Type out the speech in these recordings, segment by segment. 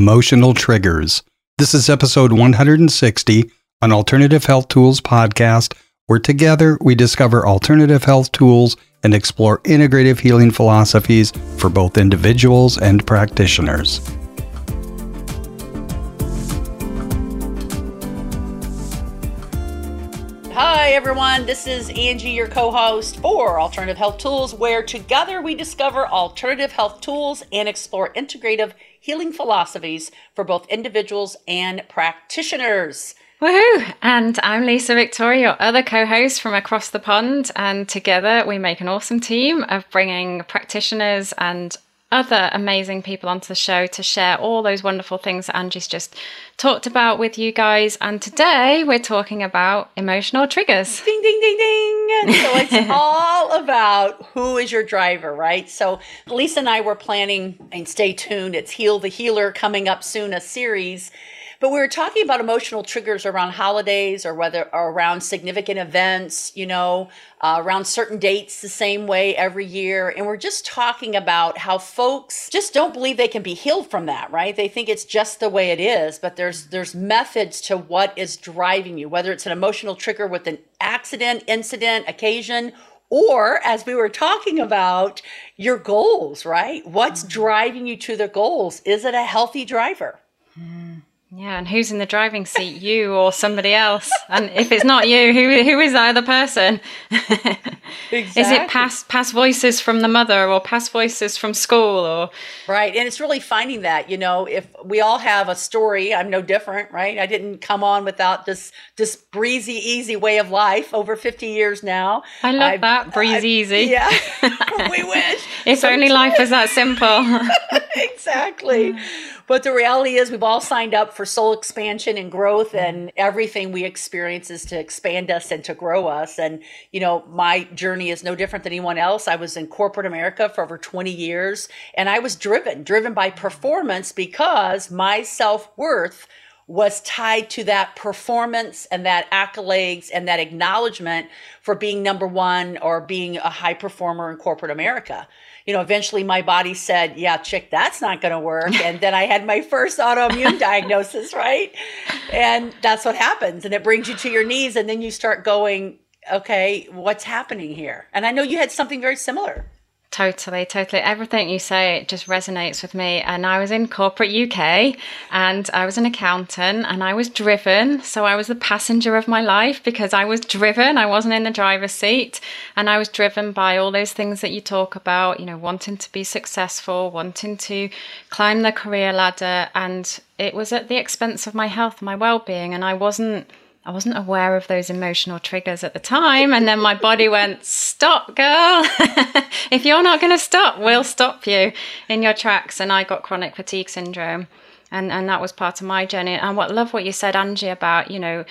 emotional triggers. This is episode 160 on Alternative Health Tools podcast, where together we discover alternative health tools and explore integrative healing philosophies for both individuals and practitioners. Hi, everyone. This is Angie, your co host for Alternative Health Tools, where together we discover alternative health tools and explore integrative healing philosophies for both individuals and practitioners. Woohoo! And I'm Lisa Victoria, your other co host from across the pond. And together we make an awesome team of bringing practitioners and other amazing people onto the show to share all those wonderful things that Angie's just talked about with you guys. And today we're talking about emotional triggers. Ding, ding, ding, ding. So it's all about who is your driver, right? So Lisa and I were planning, and stay tuned, it's Heal the Healer coming up soon, a series but we were talking about emotional triggers around holidays or whether or around significant events, you know, uh, around certain dates the same way every year. And we're just talking about how folks just don't believe they can be healed from that, right? They think it's just the way it is, but there's there's methods to what is driving you, whether it's an emotional trigger with an accident, incident, occasion, or as we were talking about your goals, right? What's mm-hmm. driving you to the goals? Is it a healthy driver? Yeah, and who's in the driving seat, you or somebody else? And if it's not you, who who is that other person? exactly. Is it past past voices from the mother or past voices from school or Right. And it's really finding that, you know, if we all have a story, I'm no different, right? I didn't come on without this this breezy easy way of life over 50 years now. I love I've, that breezy I've, easy. Yeah. we wish. if so only life was that simple. exactly. But the reality is, we've all signed up for soul expansion and growth, mm-hmm. and everything we experience is to expand us and to grow us. And, you know, my journey is no different than anyone else. I was in corporate America for over 20 years, and I was driven, driven by mm-hmm. performance because my self worth was tied to that performance and that accolades and that acknowledgement for being number one or being a high performer in corporate America you know, eventually my body said, yeah, chick, that's not going to work. And then I had my first autoimmune diagnosis, right? And that's what happens. And it brings you to your knees. And then you start going, okay, what's happening here? And I know you had something very similar. Totally, totally. Everything you say it just resonates with me. And I was in corporate UK and I was an accountant and I was driven. So I was the passenger of my life because I was driven. I wasn't in the driver's seat. And I was driven by all those things that you talk about, you know, wanting to be successful, wanting to climb the career ladder. And it was at the expense of my health, my well being. And I wasn't I wasn't aware of those emotional triggers at the time. And then my body went, Stop, girl. if you're not going to stop, we'll stop you in your tracks. And I got chronic fatigue syndrome. And, and that was part of my journey. And what love what you said, Angie, about, you know,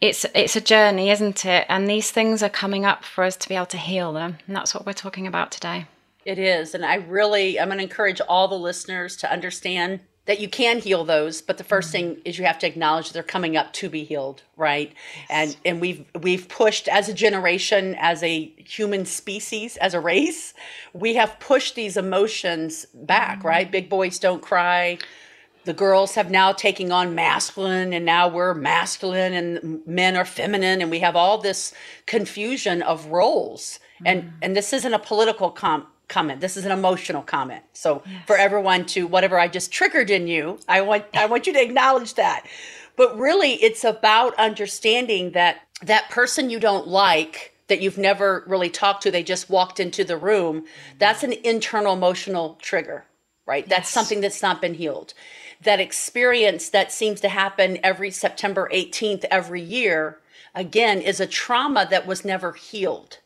it's it's a journey, isn't it? And these things are coming up for us to be able to heal them. And that's what we're talking about today. It is. And I really, I'm going to encourage all the listeners to understand that you can heal those but the 1st mm-hmm. thing is you have to acknowledge they're coming up to be healed right yes. and and we've we've pushed as a generation as a human species as a race we have pushed these emotions back mm-hmm. right big boys don't cry the girls have now taken on masculine and now we're masculine and men are feminine and we have all this confusion of roles mm-hmm. and and this isn't a political comp comment. This is an emotional comment. So yes. for everyone to whatever I just triggered in you, I want I want you to acknowledge that. But really it's about understanding that that person you don't like that you've never really talked to, they just walked into the room, mm-hmm. that's an internal emotional trigger, right? Yes. That's something that's not been healed. That experience that seems to happen every September 18th every year, again, is a trauma that was never healed.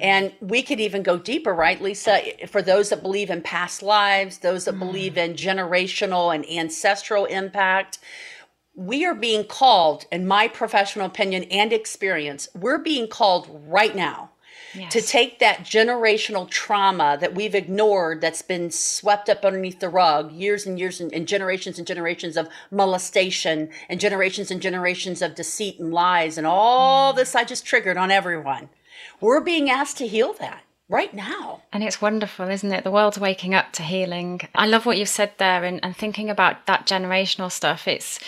And we could even go deeper, right, Lisa? For those that believe in past lives, those that mm. believe in generational and ancestral impact, we are being called, in my professional opinion and experience, we're being called right now yes. to take that generational trauma that we've ignored, that's been swept up underneath the rug, years and years and, and generations and generations of molestation, and generations and generations of deceit and lies, and all mm. this I just triggered on everyone. We're being asked to heal that. right now. And it's wonderful, isn't it? The world's waking up to healing. I love what you've said there and, and thinking about that generational stuff. It's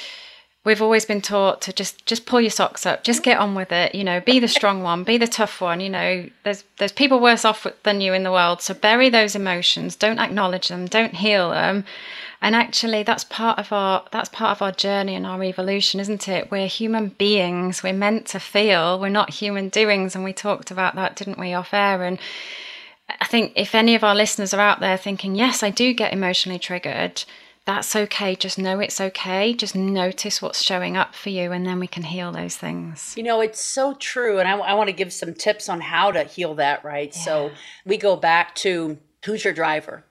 we've always been taught to just just pull your socks up just get on with it you know be the strong one be the tough one you know there's there's people worse off than you in the world. So bury those emotions don't acknowledge them don't heal them. And actually that's part of our that's part of our journey and our evolution isn't it? We're human beings. We're meant to feel. We're not human doings. And we talked about that didn't we off air? And I think if any of our listeners are out there thinking, yes, I do get emotionally triggered, that's okay. Just know it's okay. Just notice what's showing up for you, and then we can heal those things. You know, it's so true. And I, I want to give some tips on how to heal that, right? Yeah. So we go back to who's your driver?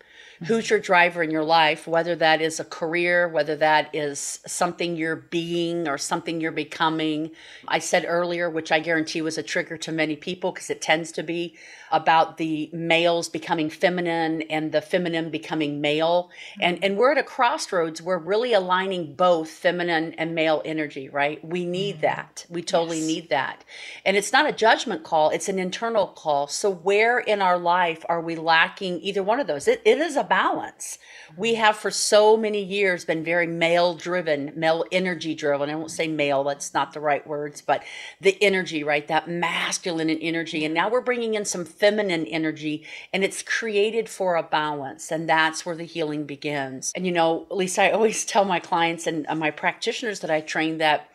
Who's your driver in your life, whether that is a career, whether that is something you're being or something you're becoming. I said earlier, which I guarantee was a trigger to many people because it tends to be about the males becoming feminine and the feminine becoming male. And and we're at a crossroads. We're really aligning both feminine and male energy, right? We need mm-hmm. that. We totally yes. need that. And it's not a judgment call, it's an internal call. So where in our life are we lacking either one of those? It, it is a balance. We have for so many years been very male driven, male energy driven. I won't say male, that's not the right words, but the energy, right? That masculine energy. And now we're bringing in some feminine energy and it's created for a balance. And that's where the healing begins. And, you know, Lisa, I always tell my clients and my practitioners that I train that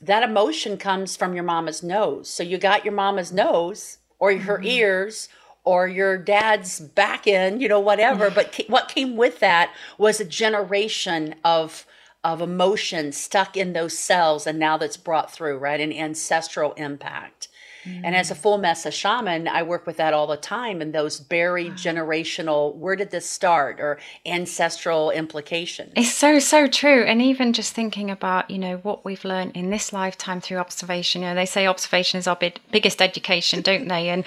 that emotion comes from your mama's nose. So you got your mama's nose or her mm-hmm. ears or your dad's back end, you know, whatever. but what came with that was a generation of of emotion stuck in those cells, and now that's brought through, right? An ancestral impact. And as a mm. full mesa shaman, I work with that all the time and those buried generational, where did this start or ancestral implications. It's so, so true. And even just thinking about, you know, what we've learned in this lifetime through observation, you know, they say observation is our big, biggest education, don't they? And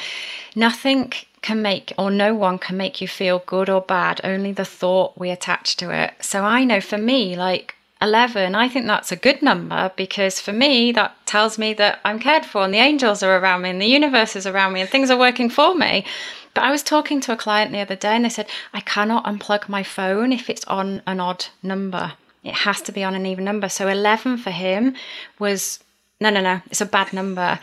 nothing can make or no one can make you feel good or bad only the thought we attach to it so i know for me like 11, I think that's a good number because for me, that tells me that I'm cared for and the angels are around me and the universe is around me and things are working for me. But I was talking to a client the other day and they said, I cannot unplug my phone if it's on an odd number. It has to be on an even number. So 11 for him was no, no, no, it's a bad number.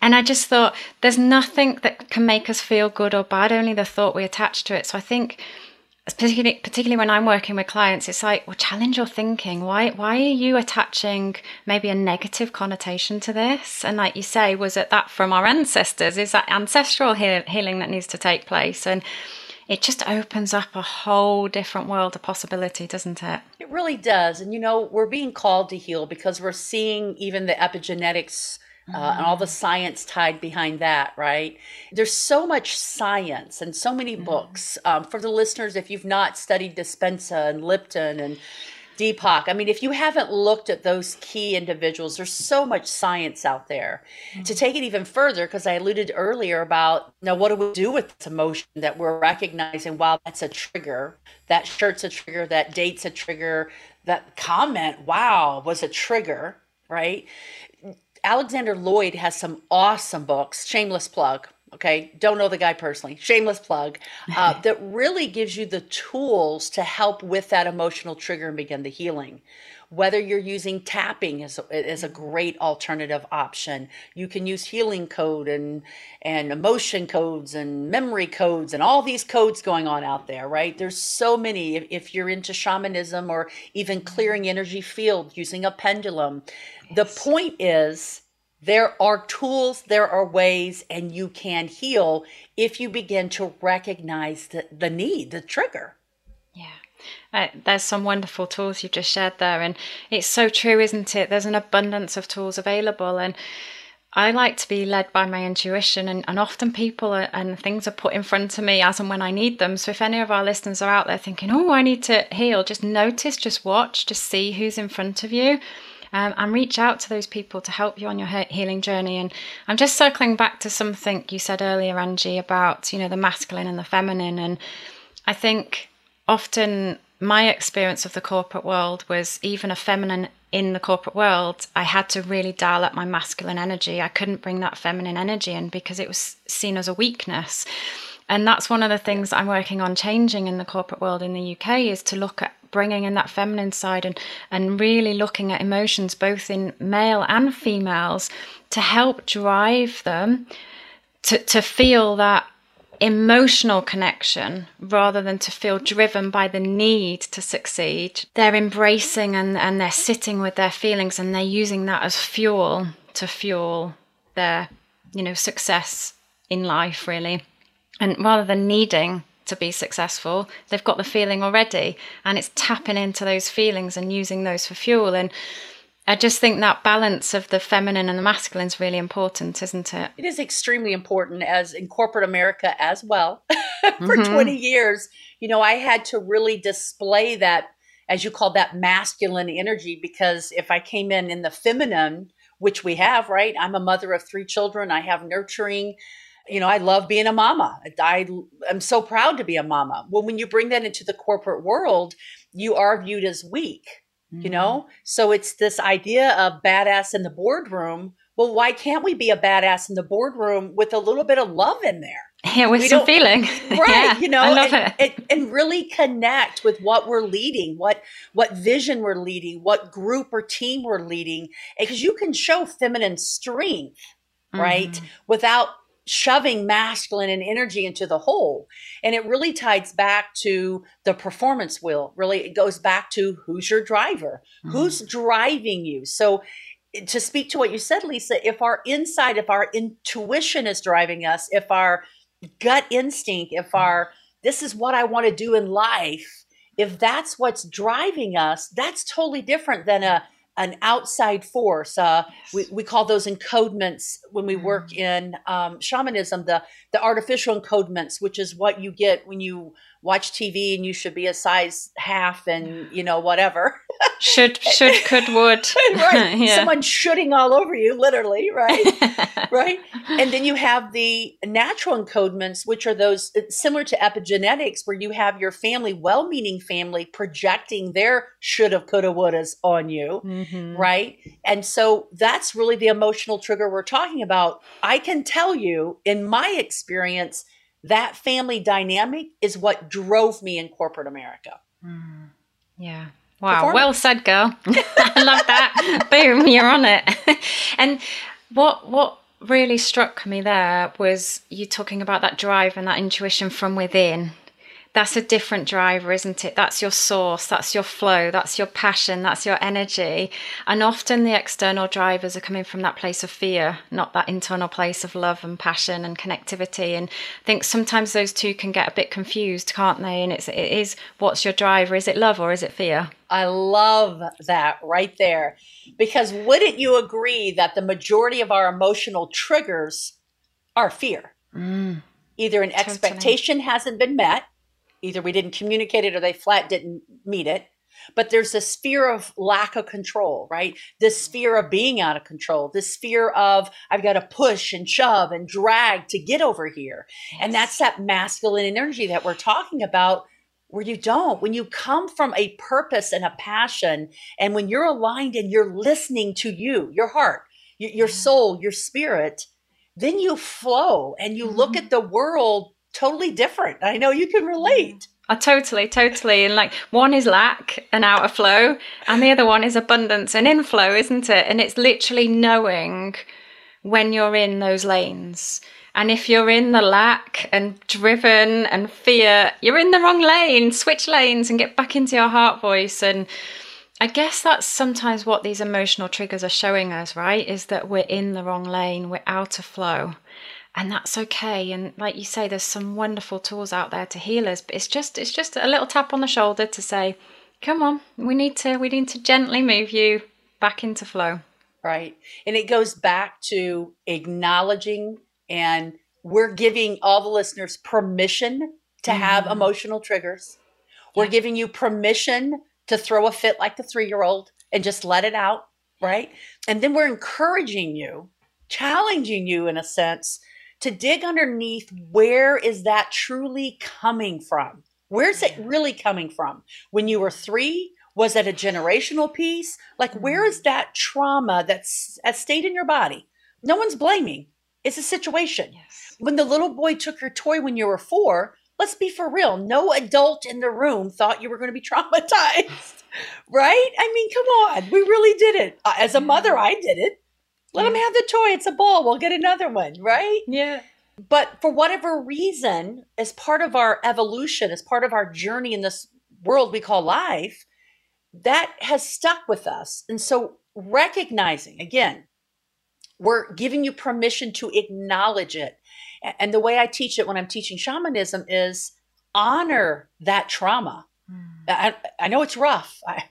And I just thought there's nothing that can make us feel good or bad, only the thought we attach to it. So I think particularly particularly when I'm working with clients, it's like, well, challenge your thinking. Why why are you attaching maybe a negative connotation to this? And like you say, was it that from our ancestors? Is that ancestral he- healing that needs to take place? And it just opens up a whole different world of possibility, doesn't it? It really does. And you know, we're being called to heal because we're seeing even the epigenetics uh, and all the science tied behind that, right? There's so much science and so many mm-hmm. books. Um, for the listeners, if you've not studied Dispenza and Lipton and Deepak, I mean, if you haven't looked at those key individuals, there's so much science out there. Mm-hmm. To take it even further, because I alluded earlier about now, what do we do with this emotion that we're recognizing? Wow, that's a trigger. That shirt's a trigger. That date's a trigger. That comment, wow, was a trigger, right? Alexander Loyd has some awesome books. Shameless plug. Okay, don't know the guy personally. Shameless plug. Uh, that really gives you the tools to help with that emotional trigger and begin the healing. Whether you're using tapping is, is a great alternative option. You can use healing code and and emotion codes and memory codes and all these codes going on out there, right? There's so many. If, if you're into shamanism or even clearing energy field using a pendulum, the point is there are tools, there are ways, and you can heal if you begin to recognize the, the need, the trigger. Yeah. Uh, there's some wonderful tools you've just shared there, and it's so true, isn't it? There's an abundance of tools available, and I like to be led by my intuition, and, and often people are, and things are put in front of me as and when I need them. So, if any of our listeners are out there thinking, oh, I need to heal, just notice, just watch, just see who's in front of you um, and reach out to those people to help you on your healing journey. And I'm just circling back to something you said earlier, Angie, about you know the masculine and the feminine. And I think often my experience of the corporate world was even a feminine in the corporate world, I had to really dial up my masculine energy. I couldn't bring that feminine energy in because it was seen as a weakness. And that's one of the things I'm working on changing in the corporate world in the UK is to look at bringing in that feminine side and and really looking at emotions both in male and females to help drive them to to feel that emotional connection rather than to feel driven by the need to succeed. They're embracing and, and they're sitting with their feelings and they're using that as fuel to fuel their, you know, success in life really. And rather than needing to be successful, they've got the feeling already and it's tapping into those feelings and using those for fuel. And I just think that balance of the feminine and the masculine is really important, isn't it? It is extremely important as in corporate America as well. For mm-hmm. 20 years, you know, I had to really display that, as you call that masculine energy, because if I came in in the feminine, which we have, right? I'm a mother of three children, I have nurturing. You know, I love being a mama. I, I'm so proud to be a mama. Well, when you bring that into the corporate world, you are viewed as weak mm-hmm. you know? So it's this idea of badass in the boardroom. Well, why can't we be a badass in the boardroom with a little bit of love in there? Yeah, with we some feeling. Right. yeah, you know, I love and, it. And, and really connect with what we're leading, what what vision we're leading, what group or team we're leading. Because you can show feminine strength, right? Mm-hmm. Without shoving masculine and energy into the whole. And it really ties back to the performance wheel. Really, it goes back to who's your driver, mm-hmm. who's driving you. So, to speak to what you said, Lisa, if our inside, if our intuition is driving us, if our gut instinct, if mm-hmm. our this is what I want to do in life, if that's what's driving us, that's totally different than a an outside force. Uh, we, we call those encodements when we work mm. in um, shamanism, the, the artificial encodements, which is what you get when you watch TV and you should be a size half and, you know, whatever. should, should, could, would. right. yeah. Someone shooting all over you, literally, right? right. And then you have the natural encodements, which are those uh, similar to epigenetics, where you have your family, well meaning family, projecting their shoulda, coulda, wouldas on you. Mm-hmm. Right. And so that's really the emotional trigger we're talking about. I can tell you, in my experience, that family dynamic is what drove me in corporate America. Mm. Yeah. Wow. Well said, girl. I love that. Boom, you're on it. and what what really struck me there was you talking about that drive and that intuition from within that's a different driver, isn't it? That's your source, that's your flow, that's your passion, that's your energy. And often the external drivers are coming from that place of fear, not that internal place of love and passion and connectivity. And I think sometimes those two can get a bit confused, can't they? And it's it is what's your driver? Is it love or is it fear? I love that right there. Because wouldn't you agree that the majority of our emotional triggers are fear? Mm, Either an totally. expectation hasn't been met Either we didn't communicate it or they flat didn't meet it. But there's this fear of lack of control, right? This fear of being out of control, this fear of I've got to push and shove and drag to get over here. And that's that masculine energy that we're talking about where you don't. When you come from a purpose and a passion, and when you're aligned and you're listening to you, your heart, your, soul, your spirit, then you flow and you mm-hmm. look at the world totally different. I know you can relate. I totally, totally. And like one is lack and out of flow, and the other one is abundance and inflow, isn't it? And it's literally knowing when you're in those lanes. And if you're in the lack and driven and fear, you're in the wrong lane. Switch lanes and get back into your heart voice. And I guess that's sometimes what these emotional triggers are showing us, right? Is that we're in the wrong lane, we're out of flow and that's okay. And like you say there's some wonderful tools out there to heal us but it's just it's just a little tap on the shoulder to say come on we need to we need to gently move you back into flow. Right. And it goes back to acknowledging and we're giving all the listeners permission to mm. have emotional triggers. We're yeah. giving you permission to throw a fit like the three year old and just let it out right? And then we're encouraging you challenging you in a sense to dig underneath where is that truly coming from? Where's it really coming from? When you were three, was it a generational piece? Like, where is mm-hmm. that trauma that's, that stayed in your body? No one's blaming. It's a situation. Yes. When the little boy took your toy when you were four, let's be for real. No adult in the room thought you were going to be traumatized, right? I mean, come on. We really did it. Uh, As a mother, I did it. Let Yeah. him have the toy. It's a ball. We'll get another one, right? Yeah. But for whatever reason, as part of our evolution, as part of our journey in this world we call life, that has stuck with us. And so recognizing, again, we're giving you permission to acknowledge it. And the way I teach it when I'm teaching shamanism is honor that trauma. Hmm. I, I know it's rough. I,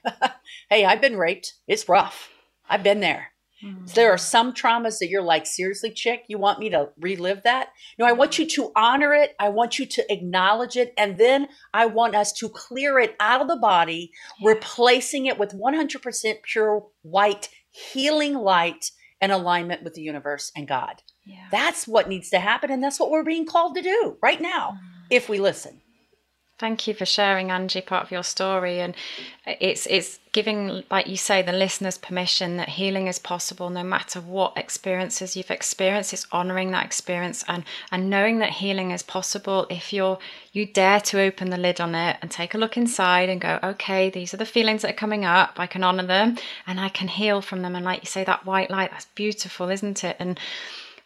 hey, I've been raped. It's rough. I've been there. Mm. There are some traumas that you're like, seriously, chick, you want me to relive that? No, I want you to honor it. I want you to acknowledge it. And then I want us to clear it out of the body, replacing it with 100% pure white healing light and alignment with the universe and God. Yeah. That's what needs to happen. And that's what we're being called to do right now, mm. if we listen. Thank you for sharing, Angie, part of your story. And it's it's giving, like you say, the listeners permission that healing is possible no matter what experiences you've experienced. It's honoring that experience and and knowing that healing is possible if you're you dare to open the lid on it and take a look inside and go, okay, these are the feelings that are coming up. I can honor them and I can heal from them. And like you say, that white light, that's beautiful, isn't it? And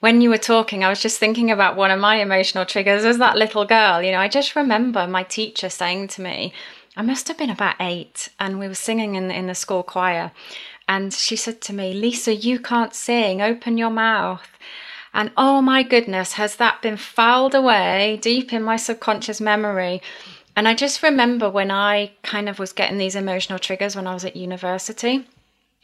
when you were talking, I was just thinking about one of my emotional triggers as that little girl. You know, I just remember my teacher saying to me, I must have been about eight, and we were singing in, in the school choir. And she said to me, Lisa, you can't sing, open your mouth. And oh my goodness, has that been filed away deep in my subconscious memory? And I just remember when I kind of was getting these emotional triggers when I was at university.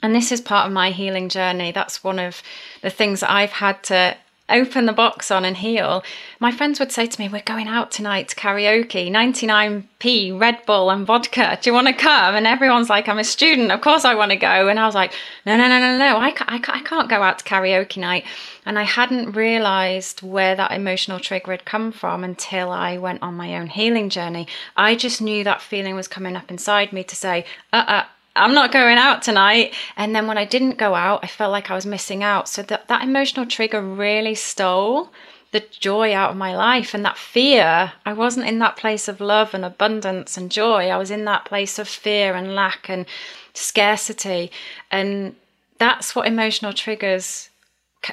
And this is part of my healing journey. That's one of the things I've had to open the box on and heal. My friends would say to me, We're going out tonight to karaoke, 99p, Red Bull, and vodka. Do you want to come? And everyone's like, I'm a student. Of course I want to go. And I was like, No, no, no, no, no. I can't, I can't, I can't go out to karaoke night. And I hadn't realized where that emotional trigger had come from until I went on my own healing journey. I just knew that feeling was coming up inside me to say, uh uh I'm not going out tonight. And then when I didn't go out, I felt like I was missing out. So that, that emotional trigger really stole the joy out of my life and that fear. I wasn't in that place of love and abundance and joy. I was in that place of fear and lack and scarcity. And that's what emotional triggers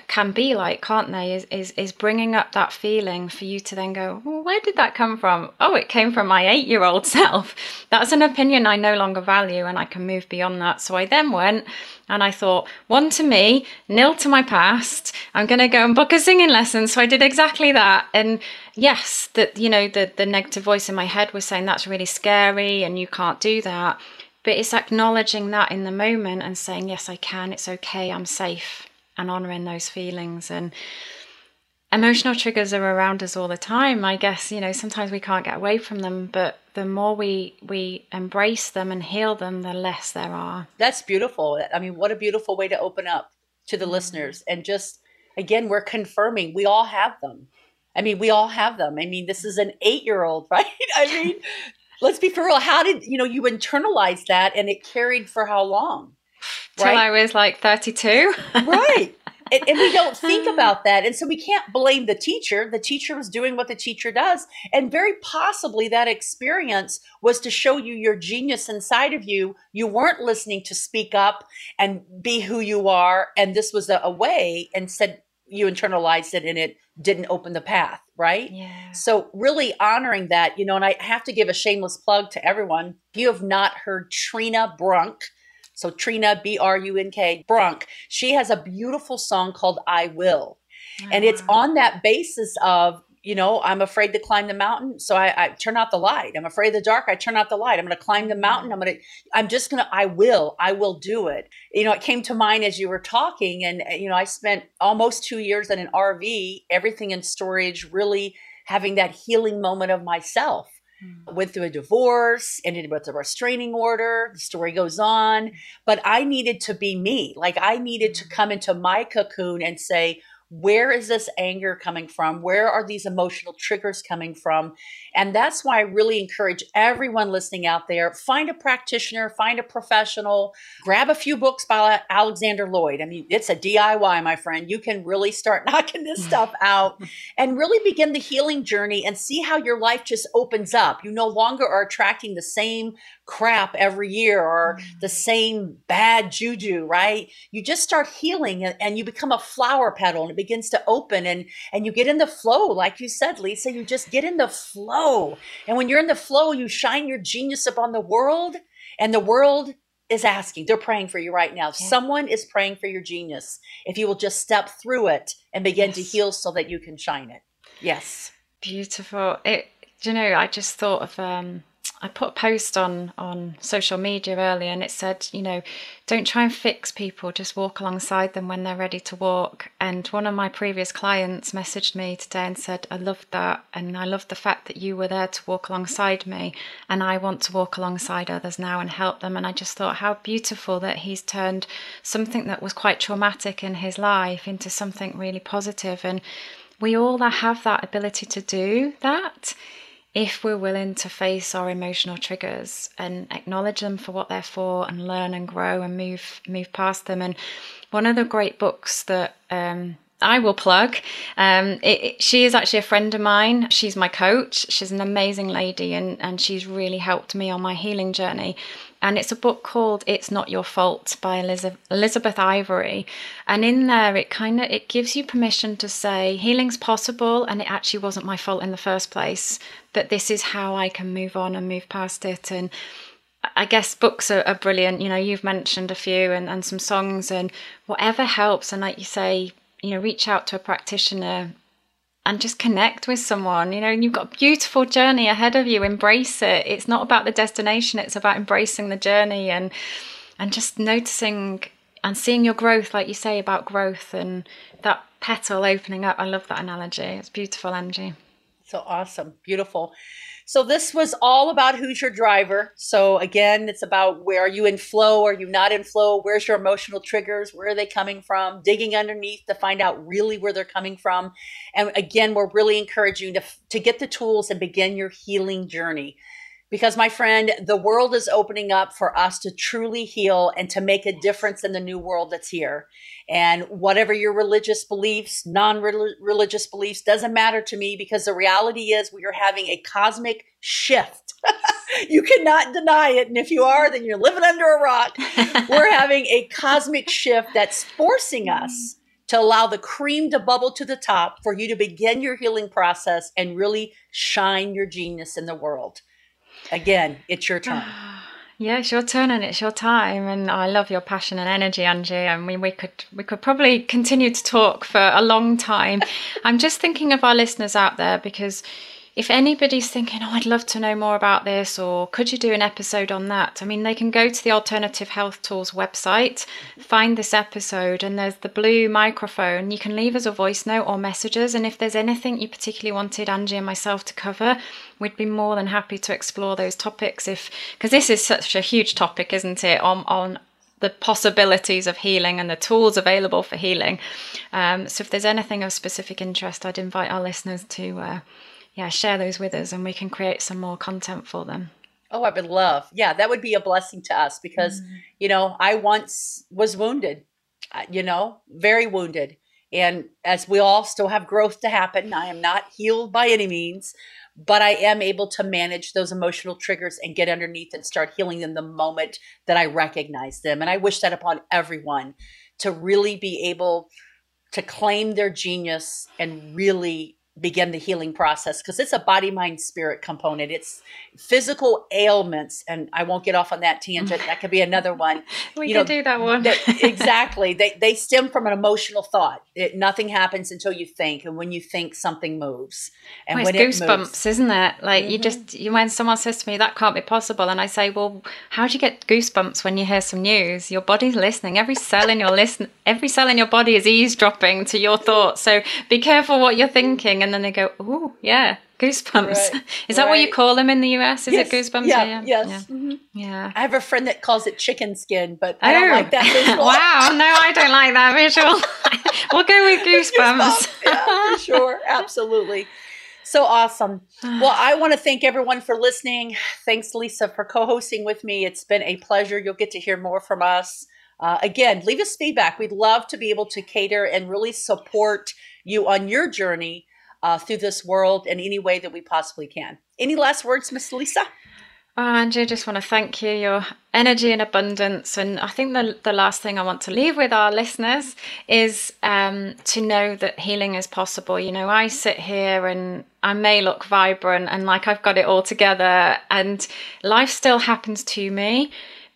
can be like, can't they? Is, is is bringing up that feeling for you to then go, well, where did that come from? Oh, it came from my eight year old self. That's an opinion I no longer value, and I can move beyond that. So I then went and I thought, one to me, nil to my past. I'm going to go and book a singing lesson. So I did exactly that. And yes, that you know the the negative voice in my head was saying that's really scary and you can't do that. But it's acknowledging that in the moment and saying, yes, I can. It's okay. I'm safe and honoring those feelings and emotional triggers are around us all the time i guess you know sometimes we can't get away from them but the more we we embrace them and heal them the less there are That's beautiful. I mean, what a beautiful way to open up to the mm. listeners. And just, again, we're confirming we all have them. I mean, we all have them. I mean, this is an eight year old, right? I mean, let's be for real. How did, you know, you internalize that and it carried for how long? Till i was like 32 right. And, and we don't think about that. And so we can't blame the teacher. The teacher was doing what the teacher does. And very possibly that experience was to show you your genius inside of you. You weren't listening to speak up and be who you are. And this was a, a way, and said you internalized it and it didn't open the path, right? yeah So really honoring that, you know, and I have to give a shameless plug to everyone. If you have not heard Trina Brunk, so Trina B R U N K Brunk, she has a beautiful song called I Will. And it's on that basis of, you know, I'm afraid to climb the mountain, so I, I turn out the light. I'm afraid of the dark, I turn out the light. I'm going to climb the mountain. I'm going to, I'm just going to, I will, I will do it. You know, it came to mind as you were talking, and, uh, you know, I spent almost two years in an RV, everything in storage, really having that healing moment of myself. Mm. Went through a divorce, ended with a restraining order. The story goes on. But I needed to be me. Like I needed to mm. come into my cocoon and say, where is this anger coming from? Where are these emotional triggers coming from? And that's why I really encourage everyone listening out there find a practitioner, find a professional, grab a few books by Alexander Loyd. I mean, it's a DIY, my friend. You can really start knocking this stuff out and really begin the healing journey and see how your life just opens up. You no longer are attracting the same crap every year or mm. the same bad juju, right? You just start healing and, and, you become a flower petal and it begins to open and and you get in the flow like you said, Lisa, you just get in the flow. And when you're in the flow, you shine your genius upon the world and the world is asking. They're praying for you right now. Yeah. Someone is praying for your genius. If you will just step through it and begin yes. to heal so that you can shine it. Yes. Beautiful. It you know, I just thought of um I put a post on on social media earlier and it said, you know, don't try and fix people, just walk alongside them when they're ready to walk. And one of my previous clients messaged me today and said, I loved that and I love the fact that you were there to walk alongside me and I want to walk alongside others now and help them. And I just thought how beautiful that he's turned something that was quite traumatic in his life into something really positive. positive and we all have that ability to do that if we're willing to face our emotional triggers and acknowledge them for what they're for and learn and grow and move move past them and one of the great books that um, I will plug. Um, it, it, she is actually a friend of mine. She's my coach. She's an amazing lady, and and she's really helped me on my healing journey and it's a book called It's Not Your Fault by Elizabeth Ivory. And in there it kind of it gives you permission to say healing's possible and it actually wasn't my fault in the first place, but this is how I can move on and move past it. And I guess books are, are brilliant. You know, you've mentioned a few and, and some songs and whatever helps. And like you say, you know, reach out to a practitioner and just connect with someone you know and you've got a beautiful journey ahead of you. Embrace it. It's not about the destination. It's about embracing the journey and and just noticing and seeing your growth like you say about growth and that petal opening up. I love that analogy. It's beautiful angie so awesome beautiful so this was all about who's your driver. So again, it's about where are you in flow? Are you not in flow? Where's your emotional triggers? Where are they coming from? Digging underneath to find out really where they're coming from. And again, we're really encouraging to, to get the tools and begin your healing journey. Because, my friend, the world is opening up for us to truly heal and to make a difference in the new world that's here. And whatever your religious beliefs, non religious beliefs, doesn't matter to me because the reality is we are having a cosmic shift. you cannot deny it. And if you are, then you're living under a rock. We're having a cosmic shift that's forcing mm-hmm. us to allow the cream to bubble to the top for you to begin your healing process and really shine your genius in the world. Again, it's your turn. Yeah, it's your turn and it's your time, and I love your passion and energy, Angie. I mean, we could we could probably continue to talk for a long time. I'm just thinking of our listeners out there because if anybody's thinking, oh, I'd love to know more about this, or could you do an episode on that? I mean, they can go to the Alternative Health Tools website, find this episode, and there's the blue microphone. You can leave us a voice note or messages. And if there's anything you particularly wanted Angie and myself to cover, we'd be more than happy to explore those topics. If because this is such a huge topic, isn't it? On on the possibilities of healing and the tools available for healing. Um, so if there's anything of specific interest, I'd invite our listeners to. Uh, yeah, share those with us and we can create some more content for them. Oh, I would love. Yeah, that would be a blessing to us because, mm. you know, I once was wounded, uh, you know, very wounded. And as we all still have growth to happen, I am not healed by any means, but I am able to manage those emotional triggers and get underneath and start healing them the moment that I recognize them. And I wish that upon everyone to really be able to claim their genius and really begin the healing process because it's a body mind spirit component. It's physical ailments and i won't get off on that tangent. That could be another one. We you can know, do that one. exactly. They, they stem from an emotional thought. It, nothing happens until you think and when you think something moves. And well, when it's goosebumps moves, isn't it? Like mm-hmm. you just you, when someone says to me that can't be possible and i say well how do you get goosebumps when you hear some news? Your body's listening. Every cell in your listen every cell in your body is eavesdropping to your thoughts. So be careful what you're thinking and then they go, oh, yeah, goosebumps. Right, Is that right. what you call them in the US? Is yes, it goosebumps? Yeah, yeah. yes. Yeah. Mm-hmm. yeah. I have a friend that calls it chicken skin, but I don't like that visual. wow, no, I don't like that visual. we'll go with goosebumps. goosebumps. Yeah, for sure. Absolutely. So awesome. Well, I want to thank everyone for listening. Thanks, Lisa, for co hosting with me. It's been a pleasure. You'll get to hear more from us. Uh, again, leave us feedback. We'd love to be able to cater and really support you on your journey uh, through this world in any way that we possibly can. Any last words, Miss Lisa? Oh, I just want to thank you, your energy and abundance. And I think the, the last thing I want to leave with our listeners is um, to know that healing is possible. You know, I sit here and I may look vibrant and like I've got it all together, and life still happens to me.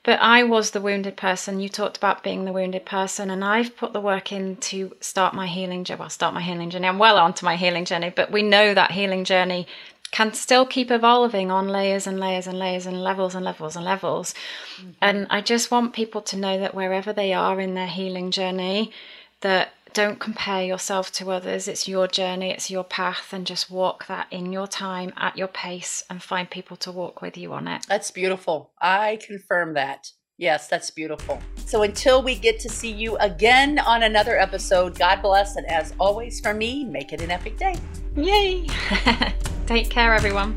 But I was the wounded person. You talked about being the wounded person, and I've put the work in to start my healing journey. Well, start my healing journey. I'm well onto my healing journey, but we know that healing journey can still keep evolving on layers and layers and layers and levels and levels and levels. Mm-hmm. And I just want people to know that wherever they are in their healing journey, that don't compare yourself to others. It's your journey, it's your path, and just walk that in your time, at your pace, and find people to walk with you on it. That's beautiful. I confirm that. Yes, that's beautiful. So until we get to see you again on another episode, God bless. And as always, for me, make it an epic day. Yay! Take care, everyone.